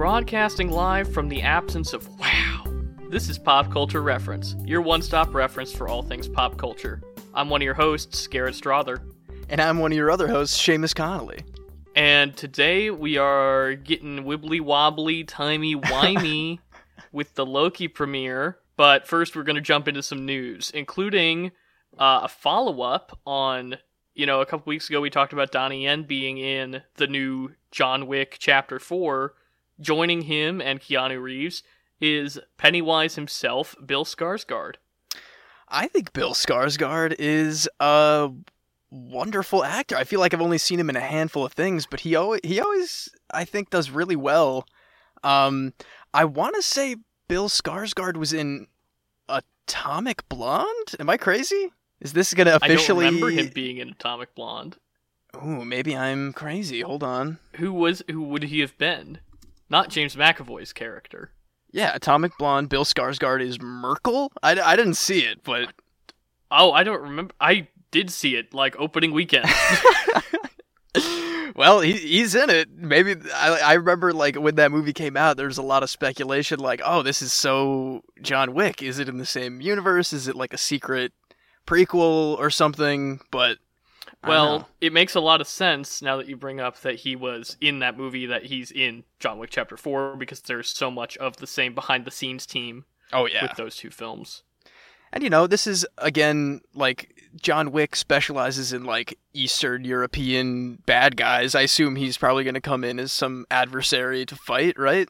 Broadcasting live from the absence of wow. This is Pop Culture Reference, your one stop reference for all things pop culture. I'm one of your hosts, Garrett Strother. And I'm one of your other hosts, Seamus Connolly. And today we are getting wibbly wobbly, timey wimey with the Loki premiere. But first, we're going to jump into some news, including uh, a follow up on, you know, a couple weeks ago we talked about Donnie Yen being in the new John Wick Chapter 4. Joining him and Keanu Reeves is Pennywise himself, Bill Skarsgård. I think Bill Skarsgård is a wonderful actor. I feel like I've only seen him in a handful of things, but he always he always I think does really well. Um, I want to say Bill Skarsgård was in Atomic Blonde. Am I crazy? Is this gonna officially? I don't remember him being in Atomic Blonde. Ooh, maybe I'm crazy. Hold on. Who was who would he have been? Not James McAvoy's character. Yeah, Atomic Blonde. Bill Skarsgård is Merkel. I, I didn't see it, but oh, I don't remember. I did see it like opening weekend. well, he, he's in it. Maybe I, I remember like when that movie came out, there was a lot of speculation like, oh, this is so John Wick. Is it in the same universe? Is it like a secret prequel or something? But well, it makes a lot of sense now that you bring up that he was in that movie that he's in John Wick Chapter 4 because there's so much of the same behind the scenes team oh yeah with those two films. And you know, this is again like John Wick specializes in like Eastern European bad guys. I assume he's probably going to come in as some adversary to fight, right?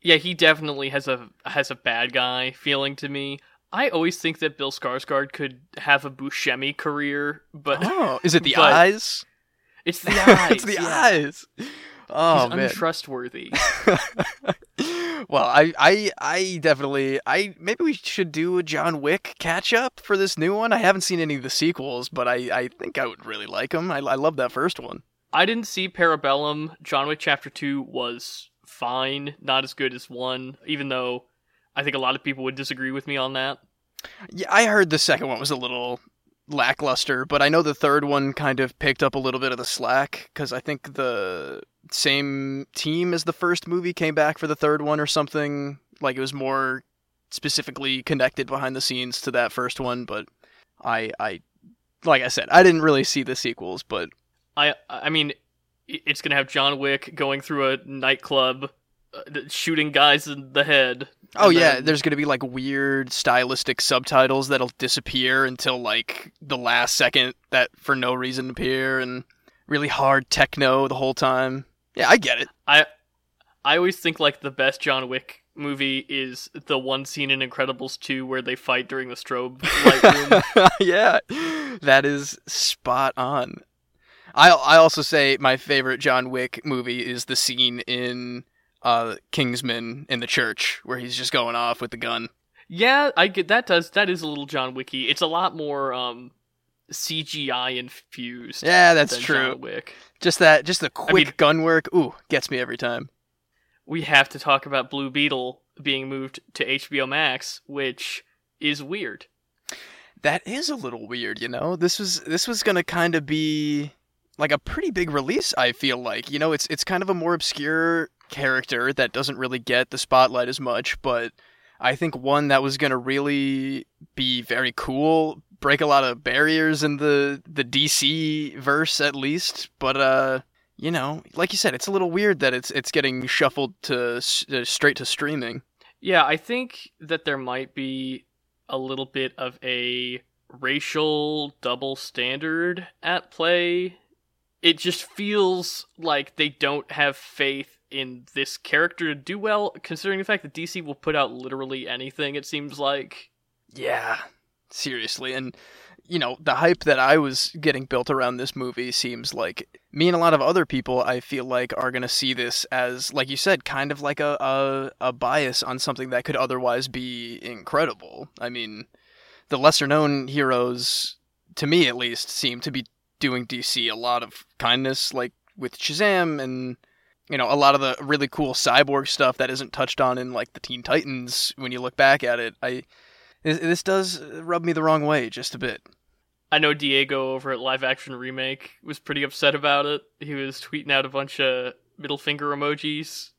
Yeah, he definitely has a has a bad guy feeling to me. I always think that Bill Skarsgård could have a Buscemi career, but oh, is it the eyes? It's the eyes. it's the yeah. eyes. Oh He's man, untrustworthy. well, I, I, I definitely, I maybe we should do a John Wick catch up for this new one. I haven't seen any of the sequels, but I, I think I would really like them. I, I love that first one. I didn't see Parabellum. John Wick Chapter Two was fine, not as good as one, even though I think a lot of people would disagree with me on that. Yeah, I heard the second one was a little lackluster, but I know the third one kind of picked up a little bit of the slack because I think the same team as the first movie came back for the third one or something. Like it was more specifically connected behind the scenes to that first one, but I I like I said, I didn't really see the sequels, but I I mean it's to have John Wick going through a nightclub Uh, shooting guys in the head. Oh yeah, then... there's going to be like weird stylistic subtitles that'll disappear until like the last second that for no reason appear and really hard techno the whole time. Yeah, I get it. I I always think like the best John Wick movie is the one scene in Incredibles 2 where they fight during the strobe light room. yeah. That is spot on. I I also say my favorite John Wick movie is the scene in uh Kingsman in the church where he's just going off with the gun. Yeah, I get that does that is a little John Wicky. It's a lot more um CGI infused. Yeah, that's true. wick Just that, just the quick I mean, gun work. Ooh, gets me every time. We have to talk about Blue Beetle being moved to HBO Max, which is weird. That is a little weird, you know. This was this was gonna kind of be like a pretty big release. I feel like, you know, it's it's kind of a more obscure character that doesn't really get the spotlight as much, but I think one that was gonna really be very cool break a lot of barriers in the the DC verse at least. But uh, you know, like you said, it's a little weird that it's it's getting shuffled to uh, straight to streaming. Yeah, I think that there might be a little bit of a racial double standard at play. It just feels like they don't have faith in this character to do well, considering the fact that DC will put out literally anything, it seems like. Yeah, seriously. And, you know, the hype that I was getting built around this movie seems like me and a lot of other people, I feel like, are going to see this as, like you said, kind of like a, a, a bias on something that could otherwise be incredible. I mean, the lesser known heroes, to me at least, seem to be doing DC a lot of kindness, like with Shazam and you know a lot of the really cool cyborg stuff that isn't touched on in like the Teen Titans when you look back at it. I this does rub me the wrong way just a bit. I know Diego over at Live Action Remake was pretty upset about it. He was tweeting out a bunch of middle finger emojis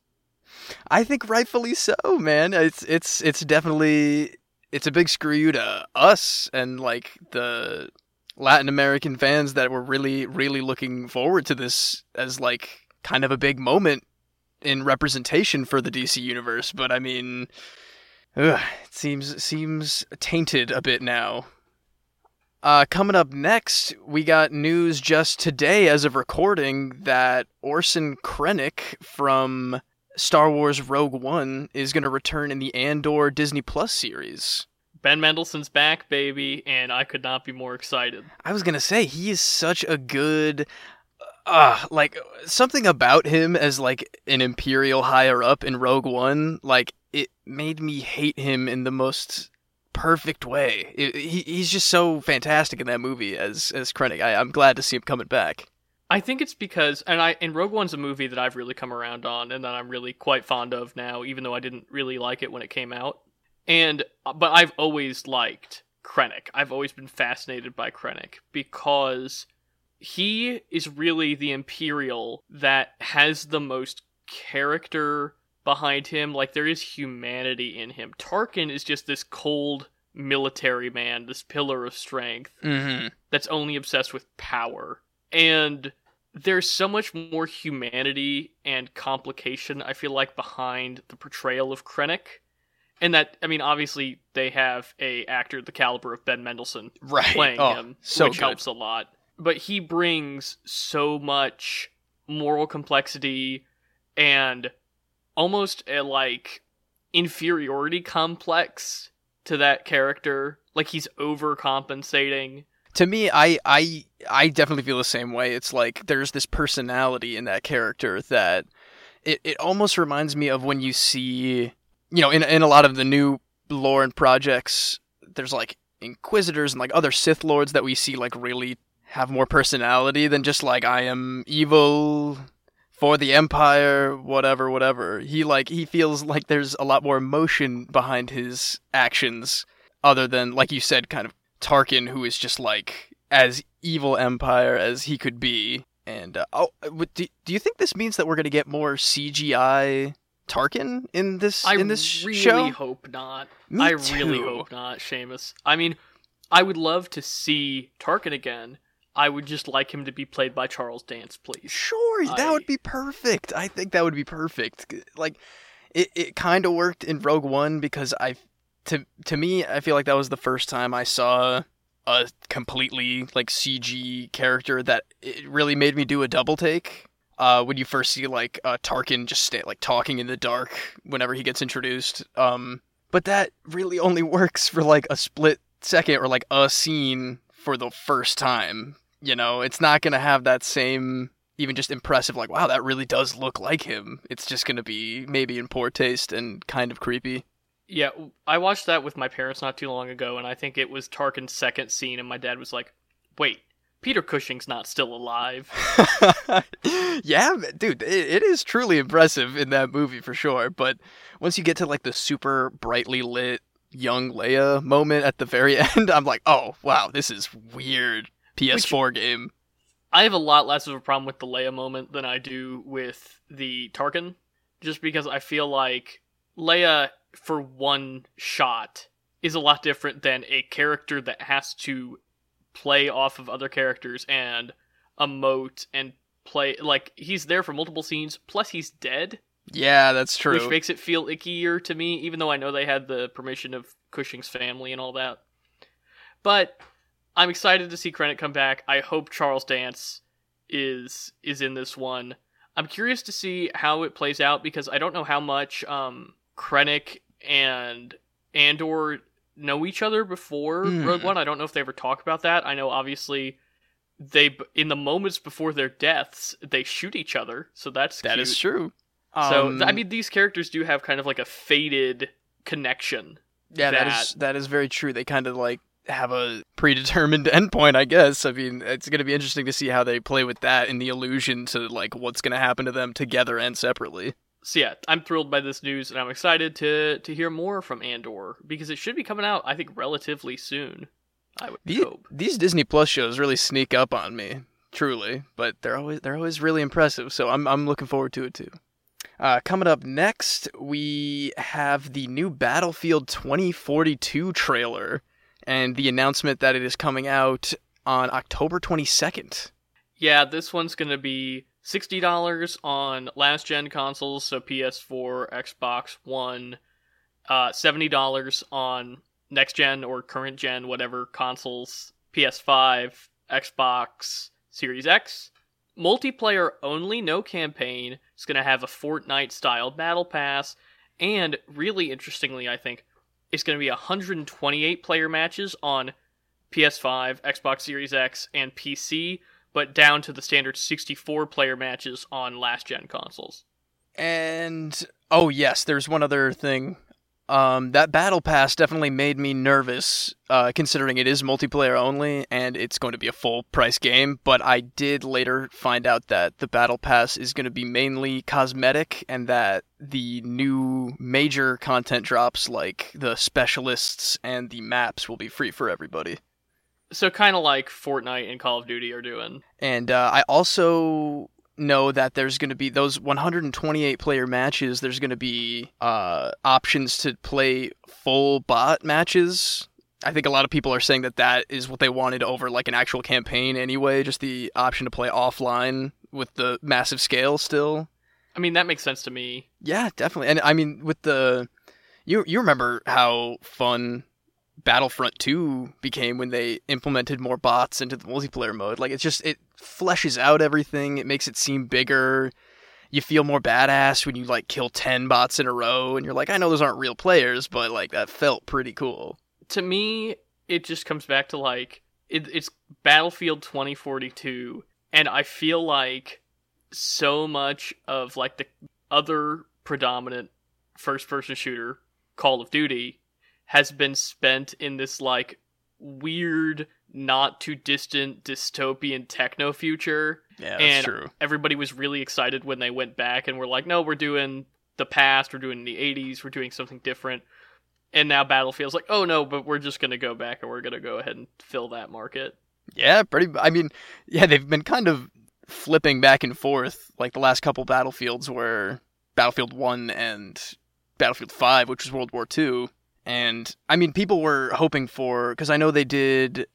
I think rightfully so, man. It's it's it's definitely it's a big screw you to us and like the Latin American fans that were really really looking forward to this as like kind of a big moment in representation for the DC universe. But I mean, ugh, it seems seems tainted a bit now. Uh, coming up next, we got news just today, as of recording, that Orson Krennic from Star Wars Rogue One is going to return in the Andor Disney Plus series. Ben Mendelsohn's back, baby, and I could not be more excited. I was going to say, he is such a good. Uh, like, something about him as, like, an Imperial higher up in Rogue One, like, it made me hate him in the most perfect way. It, he, he's just so fantastic in that movie as as Krennic. I, I'm glad to see him coming back. I think it's because, and I and Rogue One's a movie that I've really come around on, and that I'm really quite fond of now, even though I didn't really like it when it came out. And but I've always liked Krennic. I've always been fascinated by Krennic because he is really the Imperial that has the most character behind him. Like there is humanity in him. Tarkin is just this cold military man, this pillar of strength Mm-hmm. that's only obsessed with power. And there's so much more humanity and complication, I feel like, behind the portrayal of Krennic. And that, I mean, obviously they have a actor the caliber of Ben Mendelsohn Right. playing oh, him, so which good. helps a lot. But he brings so much moral complexity and almost a like inferiority complex to that character. Like he's overcompensating. to me i i i definitely feel the same way it's like there's this personality in that character that it, it almost reminds me of when you see you know in, in a lot of the new lore and projects there's like inquisitors and like other sith lords that we see like really have more personality than just like i am evil for the empire whatever whatever he like he feels like there's a lot more emotion behind his actions other than like you said kind of Tarkin, who is just like as evil Empire as he could be. And uh, oh, do, do you think this means that we're going to get more CGI Tarkin in this I in this show. I really show? hope not. Me I really hope not, Seamus. I mean, I would love to see Tarkin again. I would just like him to be played by Charles Dance, please. Sure, that would be perfect. I think that would be perfect. Like, it, it kind of worked in Rogue One because I, to to me, I feel like that was the first time I saw a completely like CG character that it really made me do a double take. Uh, when you first see like uh, Tarkin just stay like talking in the dark whenever he gets introduced. Um, but that really only works for like a split second or like a scene for the first time. You know, it's not gonna have that same even just impressive like wow that really does look like him it's just to be maybe in poor taste and kind of creepy Yeah, I watched that with my parents not too long ago, and I think it was Tarkin's second scene, and my dad was like, "Wait, Peter Cushing's not still alive." yeah dude it, it is truly impressive in that movie for sure but once you get to like the super brightly lit young leia moment at the very end i'm like oh wow this is weird ps4 game I have a lot less of a problem with the Leia moment than I do with the Tarkin, just because I feel like Leia, for one shot, is a lot different than a character that has to play off of other characters and emote and play. Like, he's there for multiple scenes, plus he's dead, yeah that's true which makes it feel ickier to me, even though I know they had the permission of Cushing's family and all that. But I'm excited to see Krennic come back. I hope Charles Dance is is in this one. I'm curious to see how it plays out because I don't know how much um Krennic and Andor know each other before Hmm. Rogue One. I don't know if they ever talk about that. I know obviously they in the moments before their deaths they shoot each other, so that's That cute. is true So Um, I mean, these characters do have kind of like a faded connection. Yeah, that that- is that is very true. They kind of like have a predetermined endpoint, I guess. I mean, it's going to be interesting to see how they play with that in the allusion to like what's going to happen to them together and separately. So yeah, I'm thrilled by this news, and I'm excited to to hear more from Andor because it should be coming out, I think, relatively soon. I would The- hope. these Disney Plus shows really sneak up on me, truly, but they're always they're always really impressive. So I'm I'm looking forward to it too. Uh, coming up next, we have the new Battlefield 2042 trailer and the announcement that it is coming out on October 22nd. Yeah, this one's going to be $60 on last gen consoles, so PS4, Xbox One, uh, $70 on next gen or current gen, whatever consoles, PS5, Xbox Series X. Multiplayer only, no campaign. It's going to have a Fortnite style battle pass. And really interestingly, I think, it's going to be 128 player matches on PS5, Xbox Series X, and PC, but down to the standard 64 player matches on last gen consoles. And oh yes, there's one other thing um, that battle pass definitely made me nervous, uh, considering it is multiplayer only and it's going to be a full price game. But I did later find out that the battle pass is going to be mainly cosmetic, and that the new major content drops, like the specialists and the maps, will be free for everybody. So kind of like Fortnite and Call of Duty are doing. And uh, I also know that there's going to be those 128 player matches. There's going to be uh, options to play full bot matches. I think a lot of people are saying that that is what they wanted over like an actual campaign anyway. Just the option to play offline with the massive scale still. I mean, that makes sense to me. Yeah, definitely. And I mean, with the you you remember how fun Battlefront 2 became when they implemented more bots into the multiplayer mode. Like it's just it fleshes out everything. It makes it seem bigger. You feel more badass when you like kill 10 bots in a row and you're like, I know those aren't real players, but like that felt pretty cool. To me, it just comes back to like it, it's Battlefield 2042 and I feel like so much of like the other predominant first person shooter Call of Duty has been spent in this like weird not too distant dystopian techno future. Yeah, that's and true. everybody was really excited when they went back and were like, no, we're doing the past, we're doing the 80s, we're doing something different. And now Battlefield's like, oh no, but we're just going to go back and we're going to go ahead and fill that market. Yeah, pretty. I mean, yeah, they've been kind of flipping back and forth like the last couple Battlefields were Battlefield 1 and Battlefield 5, which was World War II. And I mean, people were hoping for, because I know they did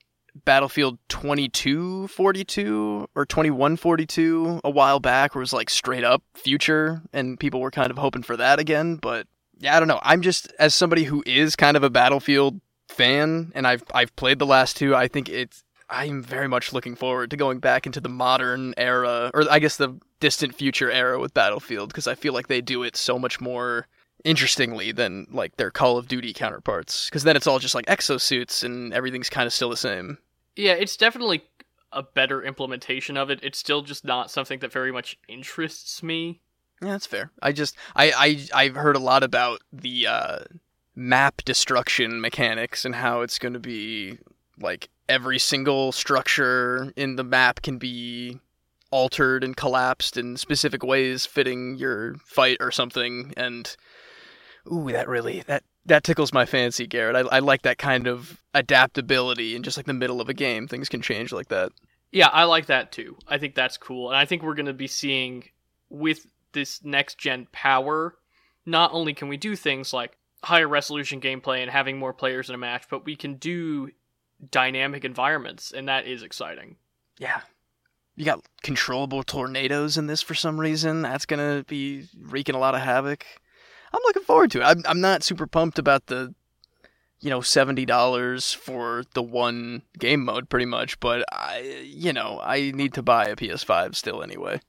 Battlefield 2242 or 2142 a while back, where it was like straight up future, and people were kind of hoping for that again. But yeah, I don't know. I'm just as somebody who is kind of a Battlefield fan, and I've I've played the last two. I think it's I'm very much looking forward to going back into the modern era, or I guess the distant future era with Battlefield, because I feel like they do it so much more interestingly than like their Call of Duty counterparts. Because then it's all just like exosuits and everything's kind of still the same. Yeah, it's definitely a better implementation of it. It's still just not something that very much interests me. Yeah, that's fair. I just I I I've heard a lot about the uh, map destruction mechanics and how it's going to be like every single structure in the map can be altered and collapsed in specific ways fitting your fight or something and ooh that really that that tickles my fancy garrett I, I like that kind of adaptability in just like the middle of a game things can change like that Yeah, I like that too. I think that's cool. And I think we're going to be seeing with this next gen power, not only can we do things like higher resolution gameplay and having more players in a match, but we can do dynamic environments, and that is exciting. yeah you got controllable tornadoes in this for some reason that's gonna be wreaking a lot of havoc i'm looking forward to it i'm, I'm not super pumped about the you know $70 for the one game mode pretty much but i you know i need to buy a ps5 still anyway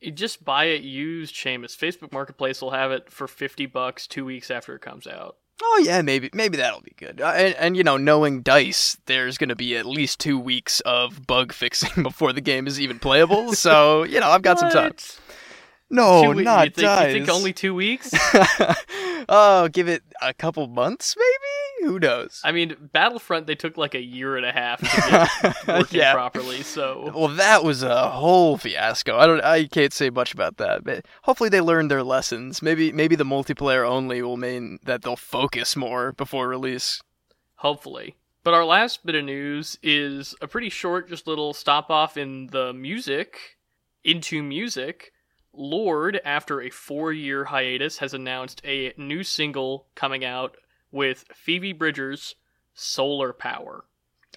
You just buy it used, Seamus. Facebook Marketplace will have it for 50 bucks two weeks after it comes out. oh yeah maybe maybe that'll be good uh, and, and you know knowing dice there's going to be at least two weeks of bug fixing before the game is even playable so you know i've got some time? No we- not you think, You think only two weeks? oh, give it a couple months, maybe. Who knows? I mean, Battlefront, they took like a year and a half to get working yeah. properly, so. Well, that was a whole fiasco. I don't. I can't say much about that, but hopefully they learned their lessons. Maybe, maybe the multiplayer only will mean that they'll focus more before release. Hopefully. But our last bit of news is a pretty short, just little stop off in the music, into music. Lorde, after a four year hiatus, has announced a new single coming out with Phoebe Bridgers' Solar Power.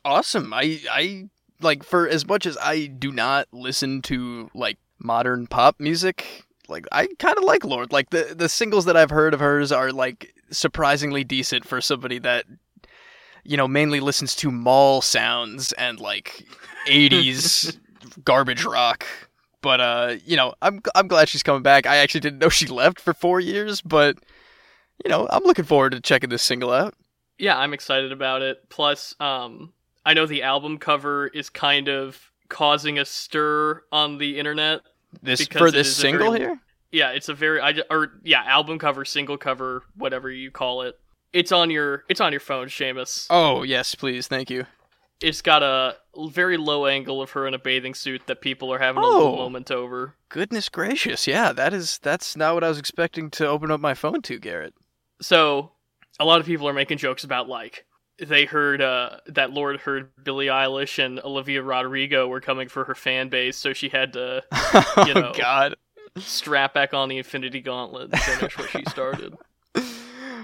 Awesome. I I like for as much as I do not listen to like modern pop music, like I kind of like Lorde. Like the the singles that I've heard of hers are like surprisingly decent for somebody that you know mainly listens to mall sounds and like 80s garbage rock. But uh, you know, I'm I'm glad she's coming back. I actually didn't know she left for 4 years, but you know, I'm looking forward to checking this single out. Yeah, I'm excited about it. Plus, um, I know the album cover is kind of causing a stir on the internet. This for this single very- here? Yeah, it's a very I or yeah, album cover, single cover, whatever you call it. It's on your it's on your phone, Seamus. Oh, yes, please. Thank you. It's got a very low angle of her in a bathing suit that people are having a little Oh. moment over. Goodness gracious. Yeah, that is that's not what I was expecting to open up my phone to, Garrett. So, a lot of people are making jokes about like they heard uh, that Lorde heard Billie Eilish and Olivia Rodrigo were coming for her fan base, so she had to oh You know. god. strap back on the Infinity Gauntlet and finish what she started.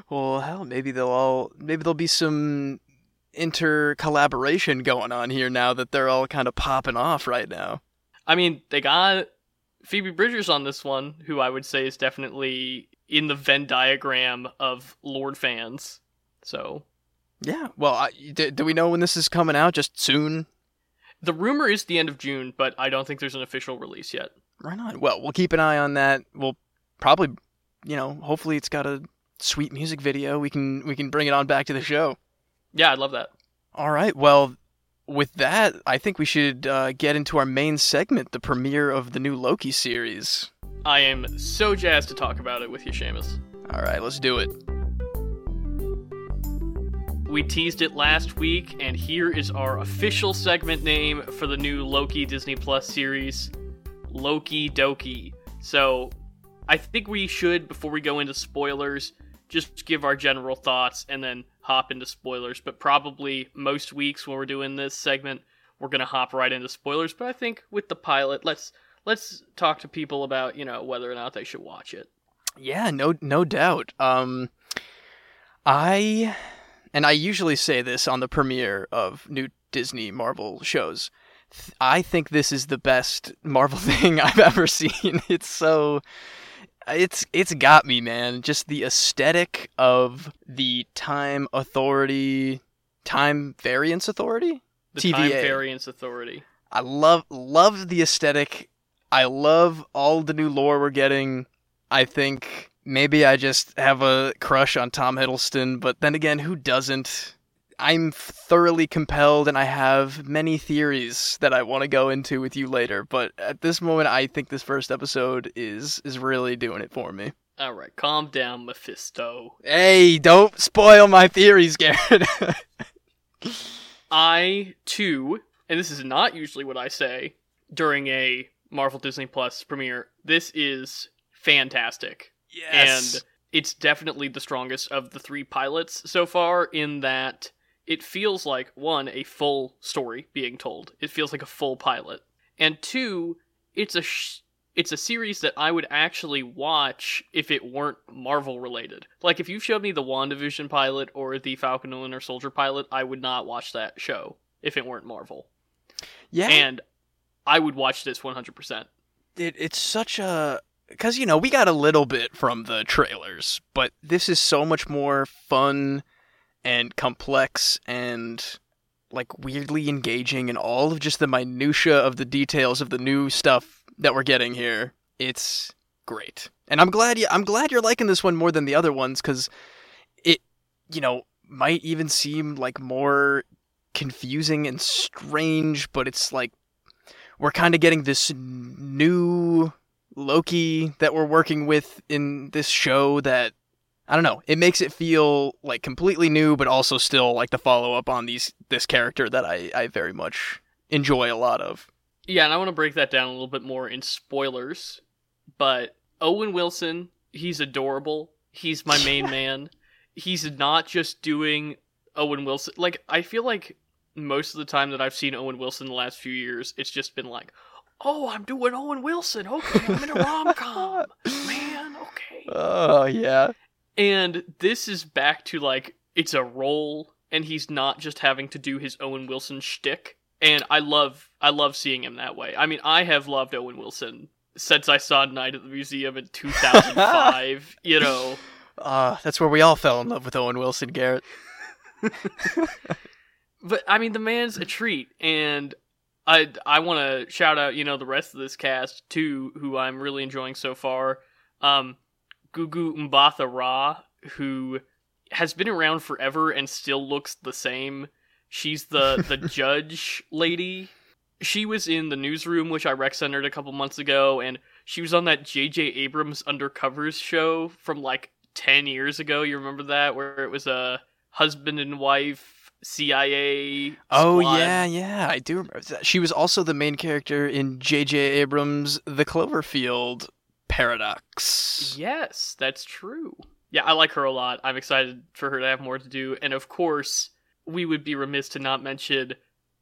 Well, hell, maybe they'll all maybe there'll be some inter collaboration going on here now that they're all kind of popping off right now. I mean, they got Phoebe Bridgers on this one, who I would say is definitely in the Venn diagram of Lorde fans. So Yeah. Well, I, do, do we know when this is coming out? Just soon? the rumor is the end of June, but I don't think there's an official release yet. Right on. Well, we'll keep an eye on that. We'll probably, you know, hopefully it's got a sweet music video. We can we can bring it on back to the show. Yeah, I'd love that. All right. Well, with that, I think we should uh, get into our main segment, the premiere of the new Loki series. I am so jazzed to talk about it with you, Seamus. All right, let's do it. We teased it last week, and here is our official segment name for the new Loki Disney Plus series Loki Doki. So, I think we should, before we go into spoilers, just give our general thoughts and then hop into spoilers. But probably most weeks when we're doing this segment, we're gonna hop right into spoilers. But I think with the pilot, let's let's talk to people about you know whether or not they should watch it. Yeah, no, no doubt. Um, I, and I usually say this on the premiere of new Disney Marvel shows. I think this is the best Marvel thing I've ever seen. It's so, it's it's got me, man. Just the aesthetic of the Time Authority, Time Variance Authority. The Time Variance Authority. I love love the aesthetic. I love all the new lore we're getting. I think maybe I just have a crush on Tom Hiddleston, but then again, who doesn't? I'm thoroughly compelled and I have many theories that I want to go into with you later, but at this moment I think this first episode is is really doing it for me. All right, calm down, Mephisto. Hey, don't spoil my theories, Garrett. I too, and this is not usually what I say during a Marvel Disney Plus premiere. This is fantastic. Yes. And it's definitely the strongest of the three pilots so far in that it feels like one a full story being told. It feels like a full pilot. And two, it's a sh- it's a series that I would actually watch if it weren't Marvel related. Like if you showed me the WandaVision pilot or the Falcon and Winter Soldier pilot, I would not watch that show if it weren't Marvel. yeah, And I would watch this 100%. it, it's such a because you know we got a little bit from the trailers but this is so much more fun and complex and like weirdly engaging and all of just the minutia of the details of the new stuff that we're getting here. It's great. And i'm glad you i'm glad you're liking this one more than the other ones because it you know might even seem like more confusing and strange but it's like we're kind of getting this new Loki that we're working with in this show that I don't know. It makes it feel like completely new, but also still like the follow up on these this character that I I very much enjoy a lot of. Yeah, and I want to break that down a little bit more in spoilers. But Owen Wilson, he's adorable. He's my main man. He's not just doing Owen Wilson. Like, I feel like most of the time that I've seen Owen Wilson the last few years, it's just been like, Oh, I'm doing Owen Wilson. Okay, I'm in a rom com. Man, okay. Oh yeah. And this is back to like it's a role, and he's not just having to do his Owen Wilson shtick. And I love, I love seeing him that way. I mean, I have loved Owen Wilson since I saw Night at the Museum in 2005. you know, Uh, that's where we all fell in love with Owen Wilson, Garrett. but I mean, the man's a treat, and I I want to shout out, you know, the rest of this cast too, who I'm really enjoying so far. Um, Gugu Mbatha-Raw, who has been around forever and still looks the same. She's the the judge lady. She was in the newsroom, which I rec centered a couple months ago, and she was on that J.J. Abrams Undercovers show from like ten years ago. You remember that, where it was a husband and wife CIA. Oh squad. yeah, yeah, I do remember that. She was also the main character in J.J. Abrams' The Cloverfield Paradox. Yes, that's true. Yeah, I like her a lot. I'm excited for her to have more to do, and of course, we would be remiss to not mention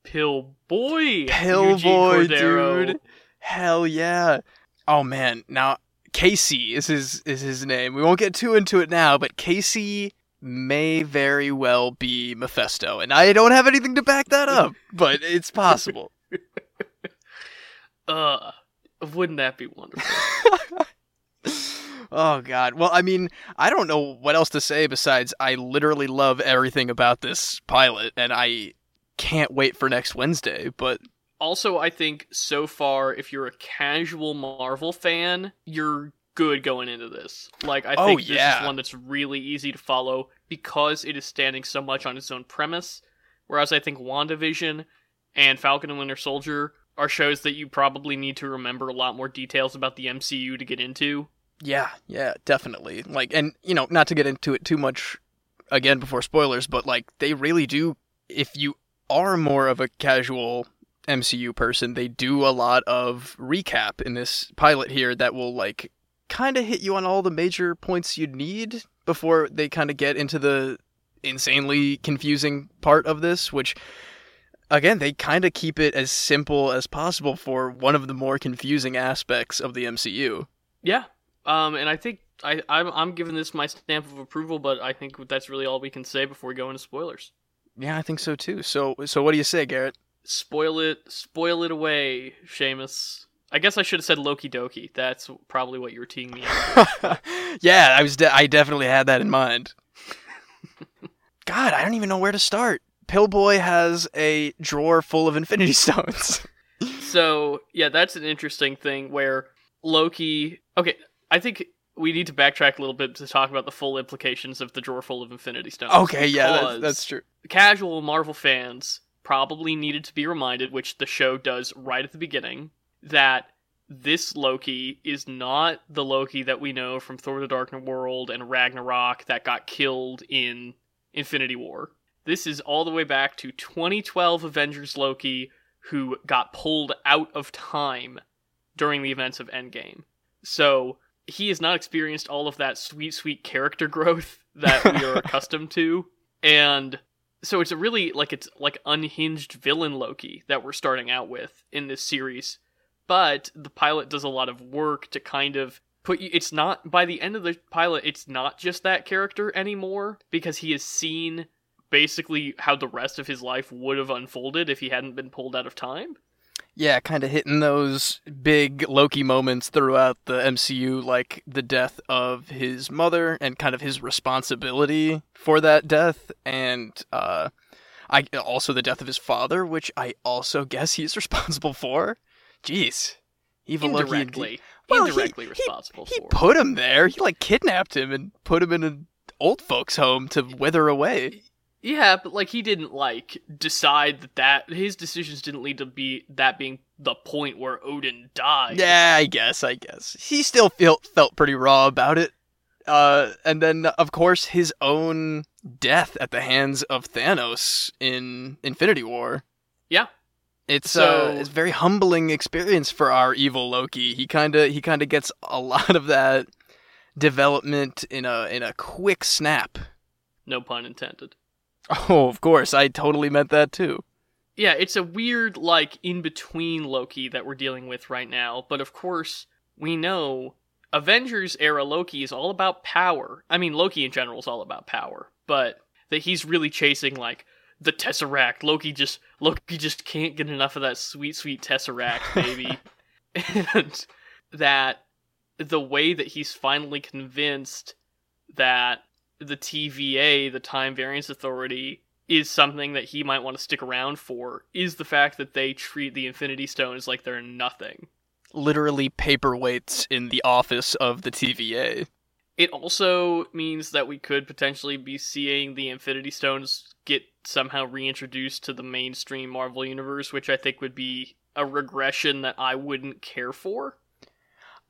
Pill Boy. Eugene Pillboi, Cordero. dude. Hell yeah. Oh man, now Casey is his is his name. We won't get too into it now, but Casey may very well be Mephisto, and I don't have anything to back that up, but it's possible. Uh, wouldn't that be wonderful? oh god. Well, I mean, I don't know what else to say besides I literally love everything about this pilot and I can't wait for next Wednesday, but also, I think so far, if you're a casual Marvel fan, you're good going into this. Like, I Oh, think this yeah. is one that's really easy to follow because it is standing so much on its own premise. Whereas I think WandaVision and Falcon and Winter Soldier are shows that you probably need to remember a lot more details about the MCU to get into. Yeah, yeah, definitely. Like, and you know, not to get into it too much again before spoilers, but like they really do. If you are more of a casual MCU person, they do a lot of recap in this pilot here that will like kind of hit you on all the major points you need before they kind of get into the insanely confusing part of this, which again, they kind of keep it as simple as possible for one of the more confusing aspects of the MCU. Yeah. Um, and I think I, I'm, I'm giving this my stamp of approval, but I think that's really all we can say before we go into spoilers. Yeah, I think so too. So, so what do you say, Garrett? spoil it spoil it away Seamus. I guess I should have said Loki Doki. That's probably what you were teeing me up. yeah, I was. De- I definitely had that in mind. God, I don't even know where to start. Pillboi has a drawer full of Infinity Stones. so yeah, that's an interesting thing where Loki. Okay, I think we need to backtrack a little bit to talk about the full implications of the drawer full of Infinity Stones. okay, yeah, that's, that's true. Casual Marvel fans probably needed to be reminded, which the show does right at the beginning, that this Loki is not the Loki that we know from Thor: The Dark World and Ragnarok that got killed in Infinity War. This is all the way back to 2012 Avengers Loki, who got pulled out of time during the events of Endgame. So he has not experienced all of that sweet, sweet character growth that we are accustomed to. And so it's a really like it's like unhinged villain Loki that we're starting out with in this series. But the pilot does a lot of work to kind of put you it's not by the end of the pilot it's not just that character anymore because he has seen basically how the rest of his life would have unfolded if he hadn't been pulled out of time. Yeah, kind of hitting those big Loki moments throughout the MCU, like the death of his mother and kind of his responsibility for that death, and uh, I also the death of his father, which I also guess he's responsible for. Jeez, evil Loki. indirectly. Well, indirectly he- responsible He for. put him there. He like kidnapped him and put him in an old folks' home to wither away. Yeah, but like he didn't like decide that that his decisions didn't lead to be that being the point where Odin died. Yeah, I guess. I guess he still felt felt pretty raw about it. Uh, and then of course his own death at the hands of Thanos in Infinity War. Yeah. It's So- uh, it's a very humbling experience for our evil Loki. He kind of he kind of gets a lot of that development in a in a quick snap. No pun intended. Oh, of course, I totally meant that too. yeah, it's a weird like in between Loki that we're dealing with right now. But of course, we know Avengers era Loki is all about power. I mean, Loki in general is all about power, but that he's really chasing like the Tesseract. Loki just Loki just can't get enough of that sweet, sweet Tesseract, baby. and that the way that he's finally convinced that the TVA, the Time Variance Authority, is something that he might want to stick around for is the fact that they treat the Infinity Stones like they're nothing. Literally paperweights in the office of the TVA. It also means that we could potentially be seeing the Infinity Stones get somehow reintroduced to the mainstream Marvel universe, which I think would be a regression that I wouldn't care for.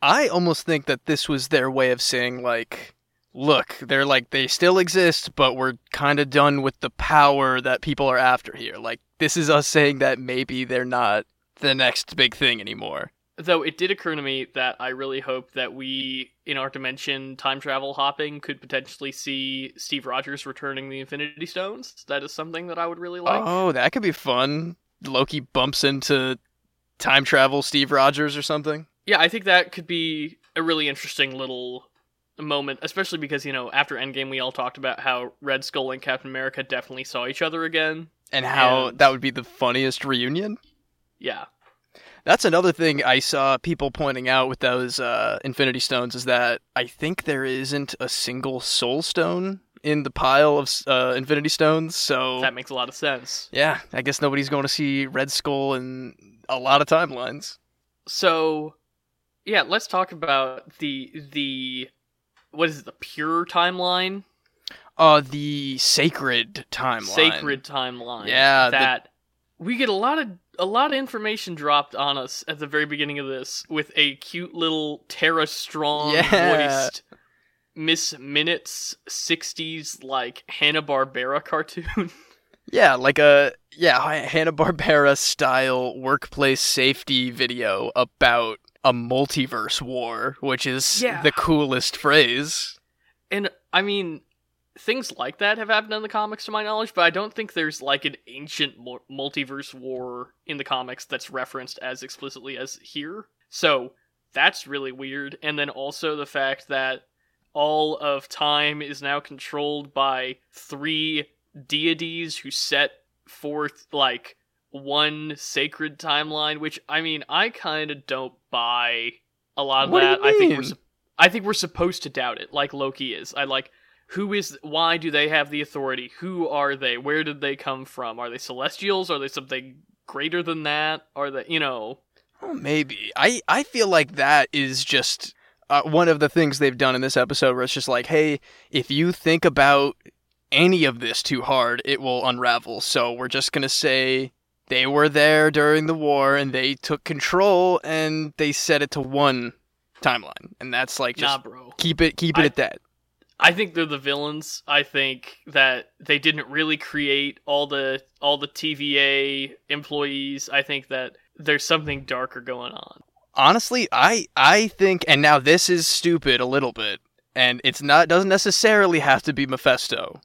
I almost think that this was their way of saying, like, look, they're like, they still exist, but we're kind of done with the power that people are after here. Like, this is us saying that maybe they're not the next big thing anymore. Though it did occur to me that I really hope that we, in our dimension time travel hopping, could potentially see Steve Rogers returning the Infinity Stones. That is something that I would really like. Oh, that could be fun. Loki bumps into time travel Steve Rogers or something. Yeah, I think that could be a really interesting little moment, especially because, you know, after Endgame, we all talked about how Red Skull and Captain America definitely saw each other again. And how And- that would be the funniest reunion. Yeah. That's another thing I saw people pointing out with those uh, Infinity Stones is that I think there isn't a single Soul Stone in the pile of uh, Infinity Stones. So That makes a lot of sense. yeah, I guess nobody's going to see Red Skull in a lot of timelines. So, yeah, let's talk about the the what is it, the pure timeline, Uh, the sacred timeline. sacred timeline. Yeah, the- that we get a lot of a lot of information dropped on us at the very beginning of this with a cute little Tara Strong Yeah. voiced Miss Minutes '60s like Hanna Barbera cartoon. Yeah, like a yeah Hanna Barbera style workplace safety video about a multiverse war, which is Yeah. the coolest phrase. And I mean, things like that have happened in the comics, to my knowledge, but I don't think there's like an ancient multiverse war in the comics that's referenced as explicitly as here. So that's really weird. And then also the fact that all of time is now controlled by three deities who set forth like one sacred timeline, which I mean, I kind of don't buy a lot of What that. I think we're? I think we're supposed to doubt it, like Loki is. I like who is why do they have the authority? Who are they? Where did they come from? Are they celestials? Are they something greater than that? Are they, you know, Oh, maybe. I I feel like that is just uh, one of the things they've done in this episode, where it's just like, hey, if you think about any of this too hard, it will unravel. So we're just gonna say they were there during the war and they took control and they set it to one timeline, and that's like just nah, bro. keep it keep it I- at that. I think they're the villains. I think that they didn't really create all the all the TVA employees. I think that there's something darker going on. honestly i i think and now this is stupid a little bit and it's not doesn't necessarily have to be mephisto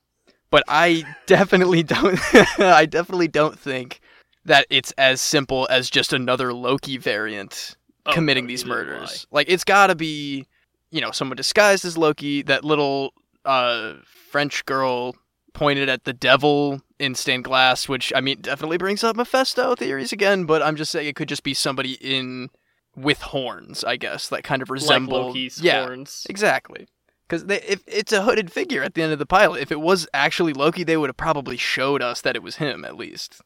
but i definitely don't i definitely don't think that it's as simple as just another loki variant Oh, committing no, these neither do I. murders like it's gotta be you know someone disguised as loki. That little uh french girl pointed at the devil in stained glass which i mean definitely brings up mephisto theories again but i'm just saying it could just be somebody in with horns i guess that kind of resemble like Loki's yeah horns. exactly. Because if it's a hooded figure at the end of the pilot. If it was actually loki they would have probably showed us that it was him at least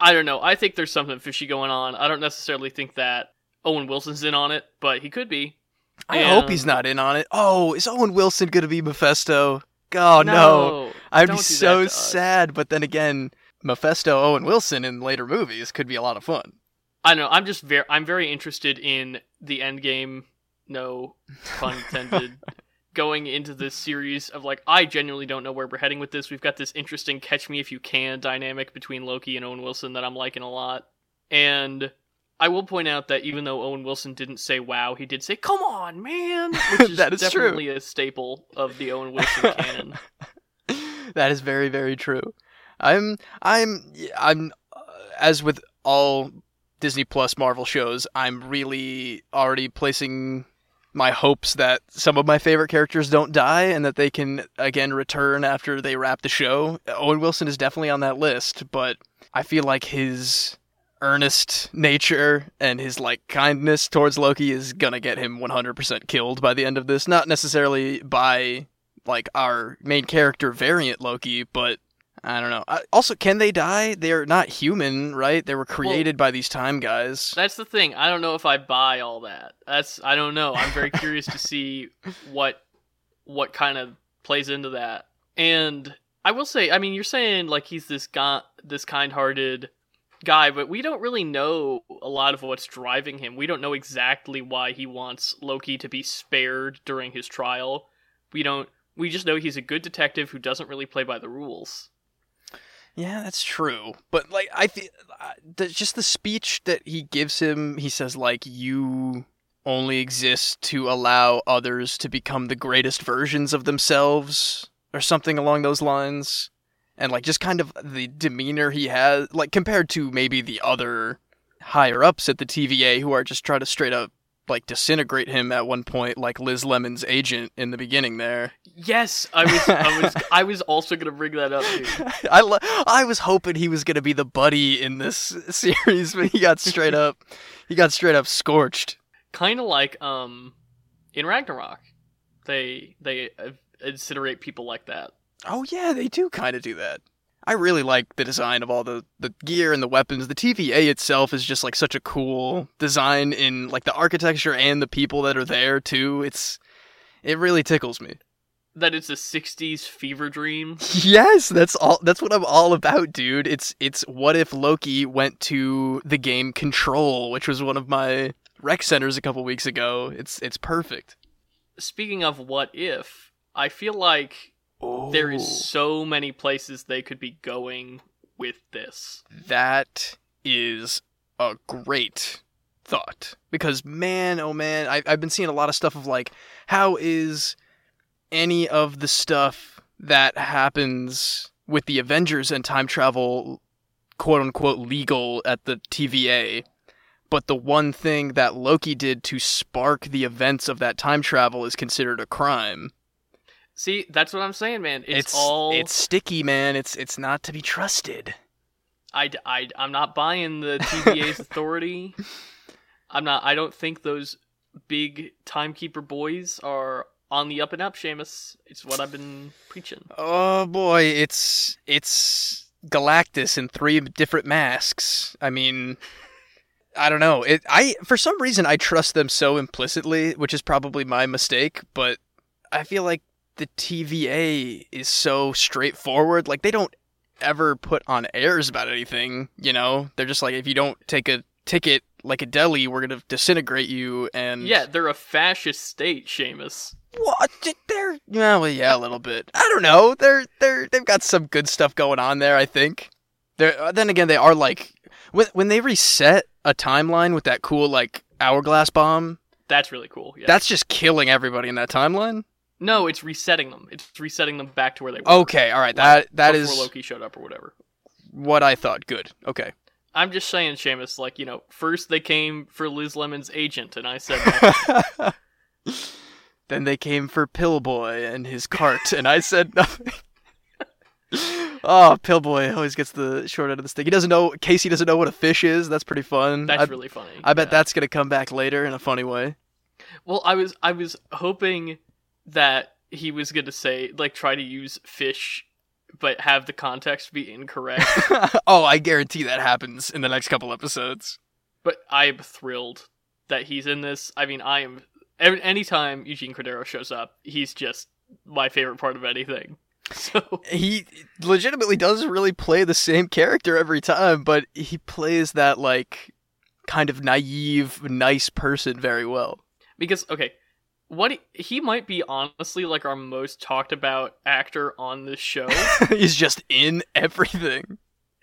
I don't know. I think there's something fishy going on. I don't necessarily think that Owen Wilson's in on it, but he could be. i hope he's not in on it oh is owen wilson gonna be mephisto oh no I'd be so to sad, but then again, Mephisto Owen Wilson in later movies could be a lot of fun. I know. I'm just very. I'm very interested in the end game. No pun intended. going into this series of like, I genuinely don't know where we're heading with this. We've got this interesting "catch me if you can" dynamic between Loki and Owen Wilson that I'm liking a lot. And I will point out that even though Owen Wilson didn't say "wow," he did say "come on, man," which is, That is true. definitely a staple of the Owen Wilson canon. that is very very true. I'm I'm I'm uh, as with all Disney Plus Marvel shows, I'm really already placing my hopes that some of my favorite characters don't die and that they can again return after they wrap the show. Owen Wilson is definitely on that list, but I feel like his earnest nature and his like kindness towards Loki is gonna get him 100% killed by the end of this. Not necessarily by like our main character variant Loki, but I don't know. I, also, can they die? They're not human, right? They were created well, by these time guys. That's the thing. I don't know if I buy all that. That's I don't know. I'm very curious to see what what kind of plays into that. And I will say, I mean, you're saying like he's this guy, this kind-hearted guy, but we don't really know a lot of what's driving him. We don't know exactly why he wants Loki to be spared during his trial. We don't. We just know he's a good detective who doesn't really play by the rules. Yeah, that's true. But like, I feel uh, just the speech that he gives him. He says like, "You only exist to allow others to become the greatest versions of themselves," or something along those lines. And like, just kind of the demeanor he has, like compared to maybe the other higher ups at the TVA who are just trying to straight up like disintegrate him at one point, like Liz Lemon's agent in the beginning there. Yes, I was, I was, I was also gonna bring that up. Dude. I, lo- I was hoping he was gonna be the buddy in this series, but he got straight up, he got straight up scorched. Kind of like um, in Ragnarok, they they incinerate people like that. Oh yeah, they do kind of do that. I really like the design of all the, the gear and the weapons. The TVA itself is just like such a cool design in like the architecture and the people that are there too. It's it really tickles me. That it's a '60s fever dream. Yes, that's all. That's what I'm all about, dude. It's it's what if Loki went to the game Control, which was one of my rec centers a couple weeks ago. It's it's perfect. Speaking of what if, I feel like there is oh. so many places they could be going with this. That is a great thought. Because, man, oh man, I, I've been seeing a lot of stuff of like, how is any of the stuff that happens with the Avengers and time travel, quote unquote, legal at the TVA? But the one thing that Loki did to spark the events of that time travel is considered a crime. See, that's what I'm saying, man. It's, it's all it's sticky, man. It's it's not to be trusted. I, I I'm not buying the TVA's authority. I'm not. I don't think those big timekeeper boys are on the up and up, Seamus. It's what I've been preaching. Oh boy, it's it's Galactus in three different masks. I mean, I don't know. It I for some reason I trust them so implicitly, which is probably my mistake, but I feel like the TVA is so straightforward. Like they don't ever put on airs about anything. You know, they're just like if you don't take a ticket like a deli, we're gonna disintegrate you. And yeah, they're a fascist state, Seamus. What? They're well, yeah, a little bit. I don't know. They're they're they've got some good stuff going on there. I think. They're uh, then again they are like when when they reset a timeline with that cool like hourglass bomb. That's really cool. Yeah. That's just killing everybody in that timeline. No, it's resetting them. It's resetting them back to where they were. Okay, all right. That that is before Loki showed up or whatever. What I thought. Good. Okay. I'm just saying, Seamus. Like you know, first they came for Liz Lemon's agent, and I said. Nothing. Then they came for Pillboi and his cart, and I said nothing. oh, Pillboi always gets the short end of the stick. He doesn't know. Casey doesn't know what a fish is. That's pretty fun. That's I, really funny. I bet yeah. that's gonna come back later in a funny way. Well, I was I was hoping that he was going to say like try to use fish but have the context be incorrect. oh, I guarantee that happens in the next couple episodes. But I am thrilled that he's in this. I mean, I am anytime Eugene Cordero shows up, he's just my favorite part of anything. So he legitimately does really play the same character every time, but he plays that like kind of naive, nice person very well. Because okay, what he, might be honestly like our most talked about actor on this show. He's just in everything.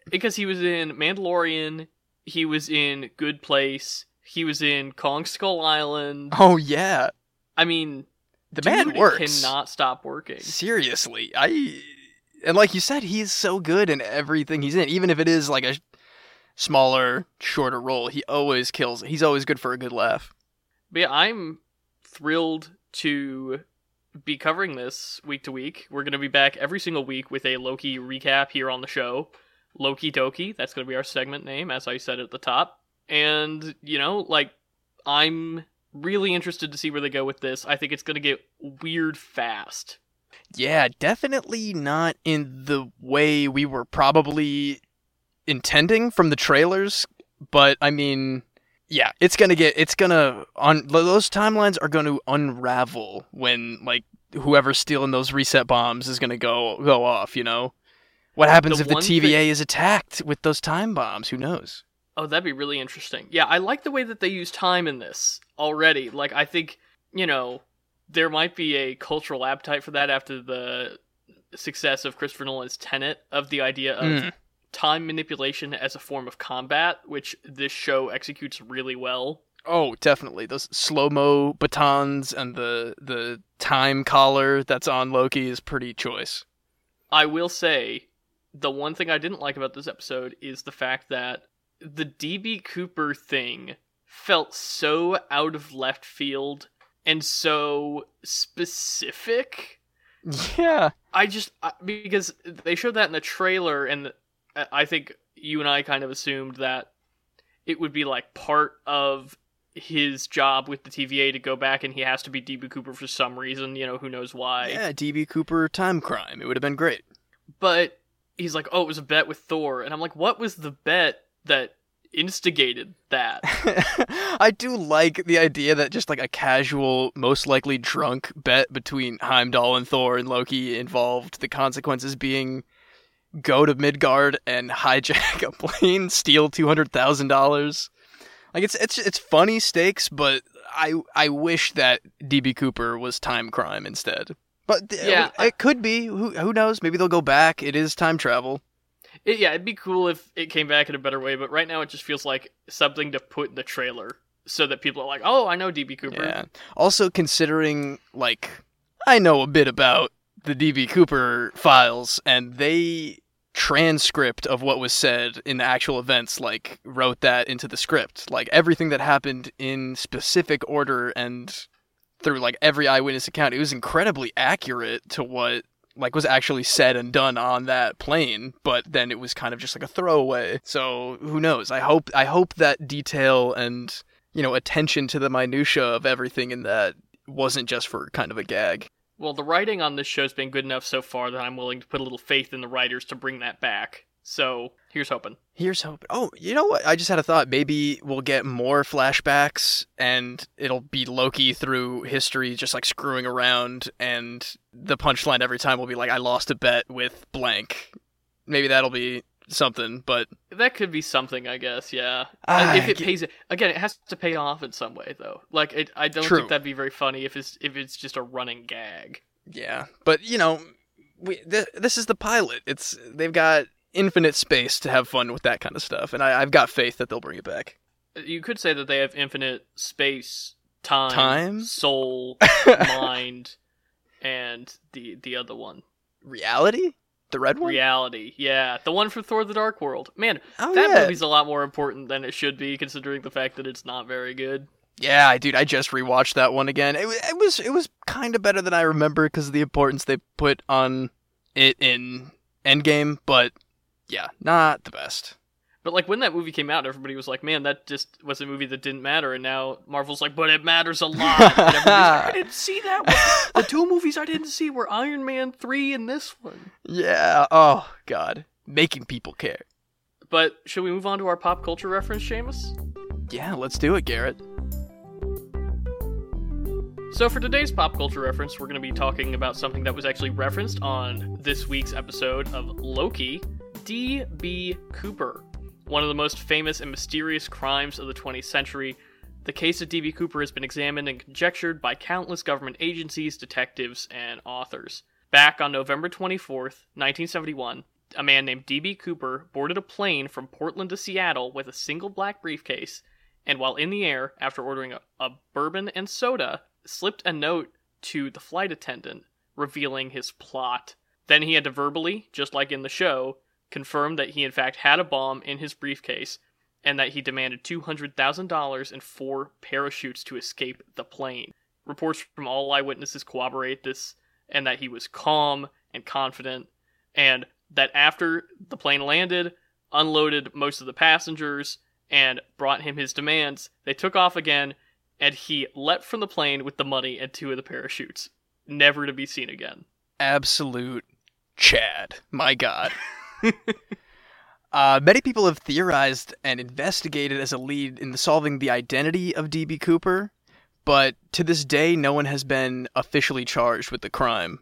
Because he was in Mandalorian, he was in Good Place, he was in Kong Skull Island. Oh yeah. I mean, the man works. Cannot stop working. Seriously, I and like you said, he's so good in everything he's in, even if it is like a smaller, shorter role, he always kills. He's always good for a good laugh. But yeah, I'm thrilled to be covering this week to week. We're going to be back every single week with a Loki recap here on the show. Loki Doki, that's going to be our segment name, as I said at the top. And, you know, like, I'm really interested to see where they go with this. I think it's going to get weird fast. Yeah, definitely not in the way we were probably intending from the trailers, but I mean, yeah, it's going to get it's going to on those timelines are going to unravel when like whoever's stealing those reset bombs is going to go go off, you know. What happens the if the TVA thing... is attacked with those time bombs? Who knows? Oh, that'd be really interesting. Yeah, I like the way that they use time in this already. Like I think, you know, there might be a cultural appetite for that after the success of Christopher Nolan's Tenet of the idea of mm. Time manipulation as a form of combat, which this show executes really well. Oh, definitely. Those slow mo batons and the the time collar that's on Loki is pretty choice. I will say, the one thing I didn't like about this episode is the fact that the DB Cooper thing felt so out of left field and so specific. Yeah. I just because they showed that in the trailer and I think you and I kind of assumed that it would be like part of his job with the TVA to go back and he has to be DB Cooper for some reason, you know, who knows why. Yeah, DB Cooper time crime. It would have been great. But he's like, "Oh, it was a bet with Thor." And I'm like, "What was the bet that instigated that. I do like the idea that just like a casual, most likely drunk bet between Heimdall and Thor and Loki involved the consequences being go to Midgard and hijack a plane, steal two hundred thousand dollars. Like it's it's it's funny stakes, but I I wish that DB Cooper was time crime instead. But yeah, it, it could be. Who who knows? Maybe they'll go back. It is time travel. It, yeah, it'd be cool if it came back in a better way, but right now it just feels like something to put in the trailer so that people are like, "Oh, I know DB Cooper." Yeah. Also considering like I know a bit about the DB Cooper files and they transcript of what was said in the actual events like wrote that into the script. Like everything that happened in specific order and through like every eyewitness account, it was incredibly accurate to what like was actually said and done on that plane, but then it was kind of just like a throwaway. So who knows? I hope I hope that detail and you know attention to the minutia of everything in that wasn't just for kind of a gag. Well, the writing on this show's been good enough so far that I'm willing to put a little faith in the writers to bring that back. So here's hoping. Here's hoping. Oh, you know what? I just had a thought. Maybe we'll get more flashbacks and it'll be Loki through history just like screwing around and the punchline every time will be like I lost a bet with blank. Maybe that'll be something, but that could be something, I guess. Yeah, uh, if it get... pays again, it has to pay off in some way, though. Like, it, I don't True. think that'd be very funny if it's if it's just a running gag. Yeah, but you know, we th- this is the pilot. It's they've got infinite space to have fun with that kind of stuff, and I, have got faith that they'll bring it back. You could say that they have infinite space, time, time? soul, mind, and the the other one, reality. The red one? Reality, yeah. The one from Thor the Dark World. Man, oh, that yeah. movie's a lot more important than it should be, considering the fact that it's not very good. Yeah, dude, I just rewatched that one again. It, it was it was kind of better than I remember because of the importance they put on it in Endgame, but yeah, not the best. But like when that movie came out, everybody was like, "Man, that just was a movie that didn't matter." And now Marvel's like, "But it matters a lot." like, I didn't see that. One. The two movies I didn't see were Iron Man three and this one. Yeah. Oh God, making people care. But should we move on to our pop culture reference, Seamus? Yeah, let's do it, Garrett. So, for today's pop culture reference, we're going to be talking about something that was actually referenced on this week's episode of Loki D.B. Cooper, one of the most famous and mysterious crimes of the 20th century. The case of D.B. Cooper has been examined and conjectured by countless government agencies, detectives, and authors. Back on November 24th, 1971, a man named D.B. Cooper boarded a plane from Portland to Seattle with a single black briefcase, and while in the air, after ordering a, a bourbon and soda, slipped a note to the flight attendant revealing his plot. Then he had to verbally, just like in the show, confirmed that he in fact had a bomb in his briefcase and that he demanded $200,000 and four parachutes to escape the plane. Reports from all eyewitnesses corroborate this, and that he was calm and confident, and that after the plane landed, unloaded most of the passengers, and brought him his demands, they took off again, and he leapt from the plane with the money and two of the parachutes, never to be seen again. Absolute Chad. My God. uh, many people have theorized and investigated as a lead in solving the identity of DB Cooper, but to this day, no one has been officially charged with the crime.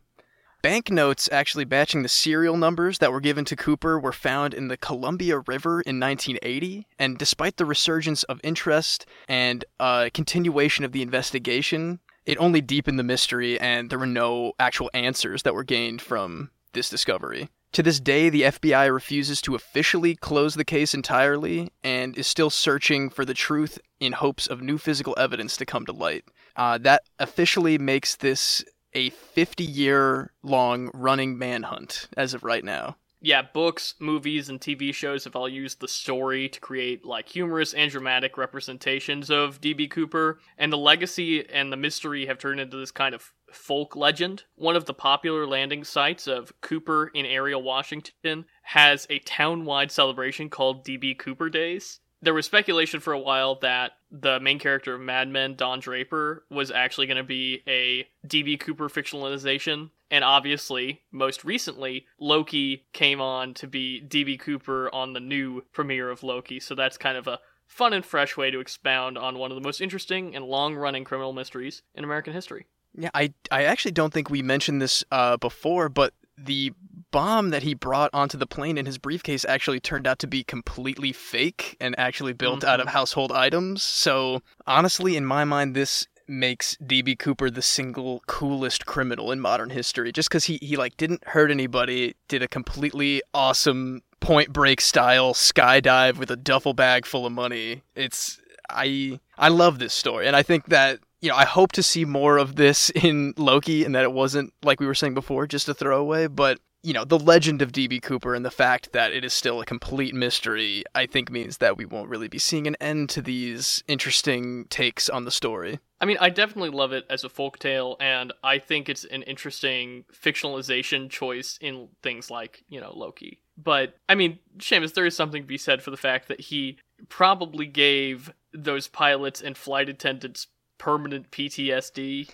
Banknotes actually matching the serial numbers that were given to Cooper were found in the Columbia River in 1980, and despite the resurgence of interest and uh, continuation of the investigation, it only deepened the mystery, and there were no actual answers that were gained from this discovery. To this day, the FBI refuses to officially close the case entirely and is still searching for the truth in hopes of new physical evidence to come to light. Uh, that officially makes this a 50 year long running manhunt as of right now. Yeah, books, movies, and TV shows have all used the story to create like humorous and dramatic representations of DB Cooper, and the legacy and the mystery have turned into this kind of folk legend. One of the popular landing sites of Cooper in Ariel, Washington, has a town wide celebration called DB Cooper Days. There was speculation for a while that the main character of Mad Men, Don Draper, was actually going to be a DB Cooper fictionalization. And obviously, most recently, Loki came on to be DB Cooper on the new premiere of Loki. So that's kind of a fun and fresh way to expound on one of the most interesting and long running criminal mysteries in American history. Yeah, I, I actually don't think we mentioned this uh, before, but the bomb that he brought onto the plane in his briefcase actually turned out to be completely fake and actually built mm-hmm. out of household items. So, honestly, in my mind, this makes DB Cooper the single coolest criminal in modern history just cuz he he like didn't hurt anybody, did a completely awesome point break style skydive with a duffel bag full of money. It's I I love this story and I think that you know, I hope to see more of this in Loki and that it wasn't like we were saying before just a throwaway, but you know, the legend of DB Cooper and the fact that it is still a complete mystery, I think means that we won't really be seeing an end to these interesting takes on the story. I mean, I definitely love it as a folk tale, and I think it's an interesting fictionalization choice in things like, you know, Loki. But, I mean, Seamus, there is something to be said for the fact that he probably gave those pilots and flight attendants permanent PTSD.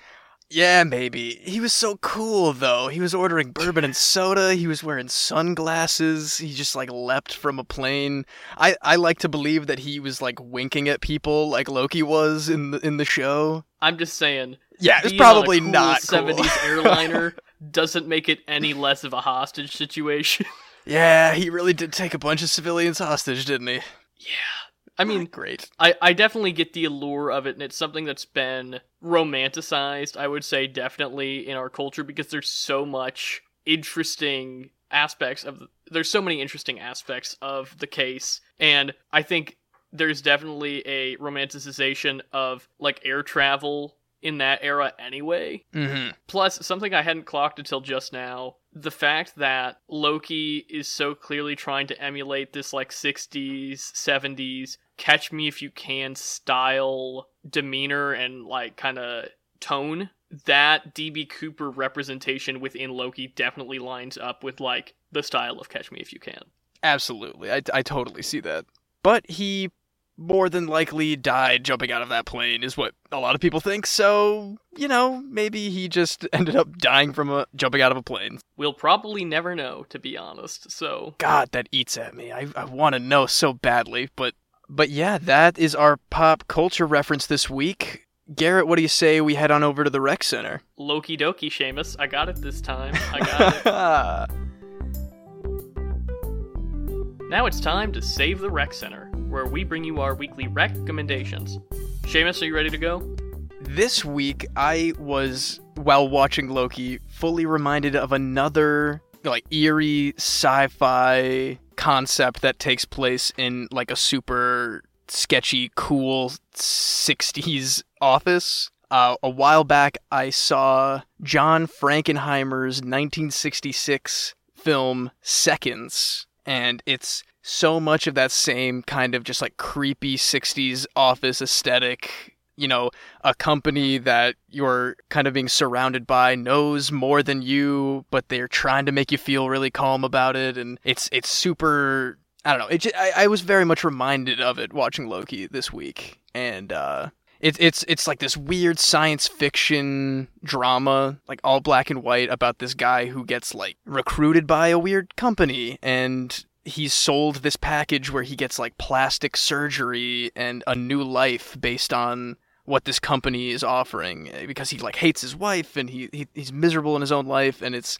Yeah, maybe. He was so cool though. He was ordering bourbon and soda. He was wearing sunglasses. He just like leapt from a plane. I I like to believe that he was like winking at people like Loki was in the in the show. I'm just saying. Yeah, it's probably cool not 70s cool. airliner doesn't make it any less of a hostage situation. yeah, he really did take a bunch of civilians hostage, didn't he? Yeah. I mean, great. I, I definitely get the allure of it, and it's something that's been romanticized, I would say, definitely in our culture because there's so much interesting aspects of the, there's so many interesting aspects of the case and i think there's definitely a romanticization of like air travel in that era anyway mm-hmm. plus something i hadn't clocked until just now the fact that loki is so clearly trying to emulate this like 60s 70s catch me if you can style demeanor and like kind of tone that DB Cooper representation within Loki definitely lines up with like the style of Catch Me If You Can. Absolutely. I, I totally see that. But he more than likely died jumping out of that plane is what a lot of people think. So, you know, maybe he just ended up dying from a jumping out of a plane. We'll probably never know, to be honest. So, God, that eats at me. I, I want to know so badly, but but yeah, that is our pop culture reference this week. Garrett, what do you say we head on over to the rec center? Loki dokie, Seamus. I got it this time. I got it. now it's time to save the rec center, where we bring you our weekly recommendations. Seamus, are you ready to go? This week, I was, while watching Loki, fully reminded of another like eerie sci-fi concept that takes place in like a super sketchy, cool 60s office. Uh, a while back, I saw John Frankenheimer's 1966 film Seconds. And it's so much of that same kind of just like creepy 60s office aesthetic you know a company that you're kind of being surrounded by knows more than you but they're trying to make you feel really calm about it and it's it's super i don't know it just, I, I was very much reminded of it watching loki this week and uh it's it's it's like this weird science fiction drama, like all black and white, about this guy who gets like recruited by a weird company and he's sold this package where he gets like plastic surgery and a new life based on what this company is offering eh, because he like hates his wife and he, he he's miserable in his own life and it's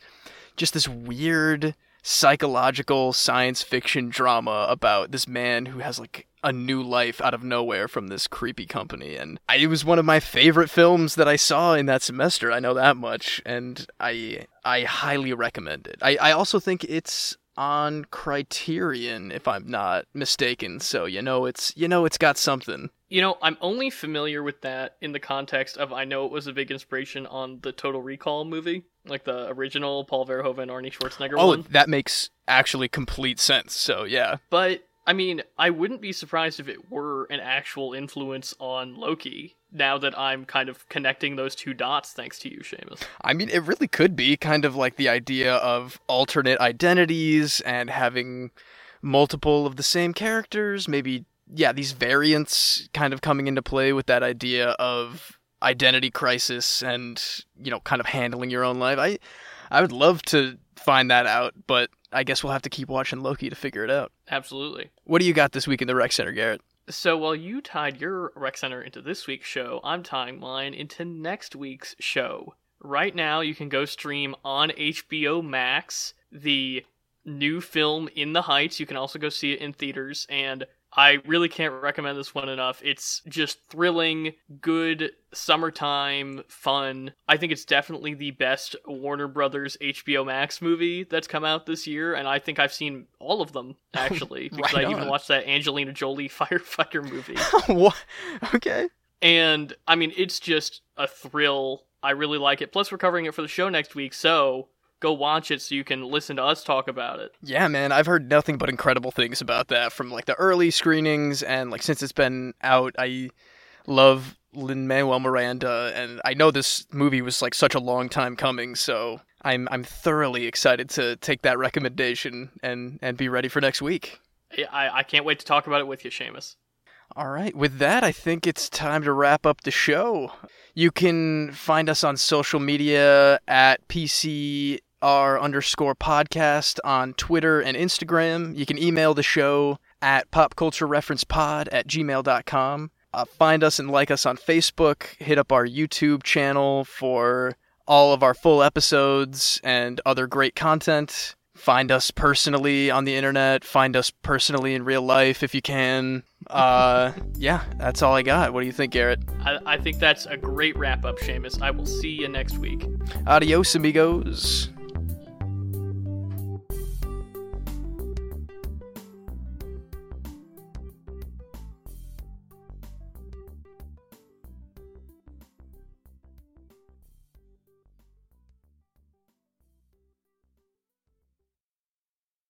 just this weird psychological science fiction drama about this man who has like a new life out of nowhere from this creepy company. And I, it was one of my favorite films that I saw in that semester. I know that much. And I I highly recommend it. I, I also think it's on Criterion if I'm not mistaken so you know it's you know it's got something You know, I'm only familiar with that in the context of I know it was a big inspiration on the Total Recall movie, like the original Paul Verhoeven, Arnie Schwarzenegger oh one. that makes actually complete sense so yeah But I mean, I wouldn't be surprised if it were an actual influence on Loki. Now that I'm kind of connecting those two dots, thanks to you, Seamus. I mean, it really could be kind of like the idea of alternate identities and having multiple of the same characters. Maybe, yeah, these variants kind of coming into play with that idea of identity crisis and, you know, kind of handling your own life. I, I would love to find that out, but I guess we'll have to keep watching Loki to figure it out. Absolutely. What do you got this week in the Rec Center, Garrett? So while you tied your rec center into this week's show, I'm tying mine into next week's show. Right now, you can go stream on HBO Max the new film In the Heights. You can also go see it in theaters, and I really can't recommend this one enough. It's just thrilling, good summertime fun. I think it's definitely the best Warner Brothers HBO Max movie that's come out this year, and I think I've seen all of them actually because Right I even watched that Angelina Jolie firefighter movie. what? Okay. and I mean, it's just a thrill. I really like it. Plus, we're covering it for the show next week, so go watch it so you can listen to us talk about it. Yeah, man, I've heard nothing but incredible things about that from like the early screenings and like since it's been out, I love Lin Manuel Miranda and I know this movie was like such a long time coming, so I'm I'm thoroughly excited to take that recommendation and and be ready for next week. I, I can't wait to talk about it with you, Seamus. All right, with that, I think it's time to wrap up the show. You can find us on social media at PCR underscore podcast on Twitter and Instagram. You can email the show at popculturereferencepod at gmail.com. Uh, find us and like us on Facebook. Hit up our YouTube channel for all of our full episodes and other great content. Find us personally on the internet. Find us personally in real life if you can. Uh, yeah, that's all I got. What do you think, Garrett? I, I think that's a great wrap up, Seamus. I will see you next week. Adios, amigos.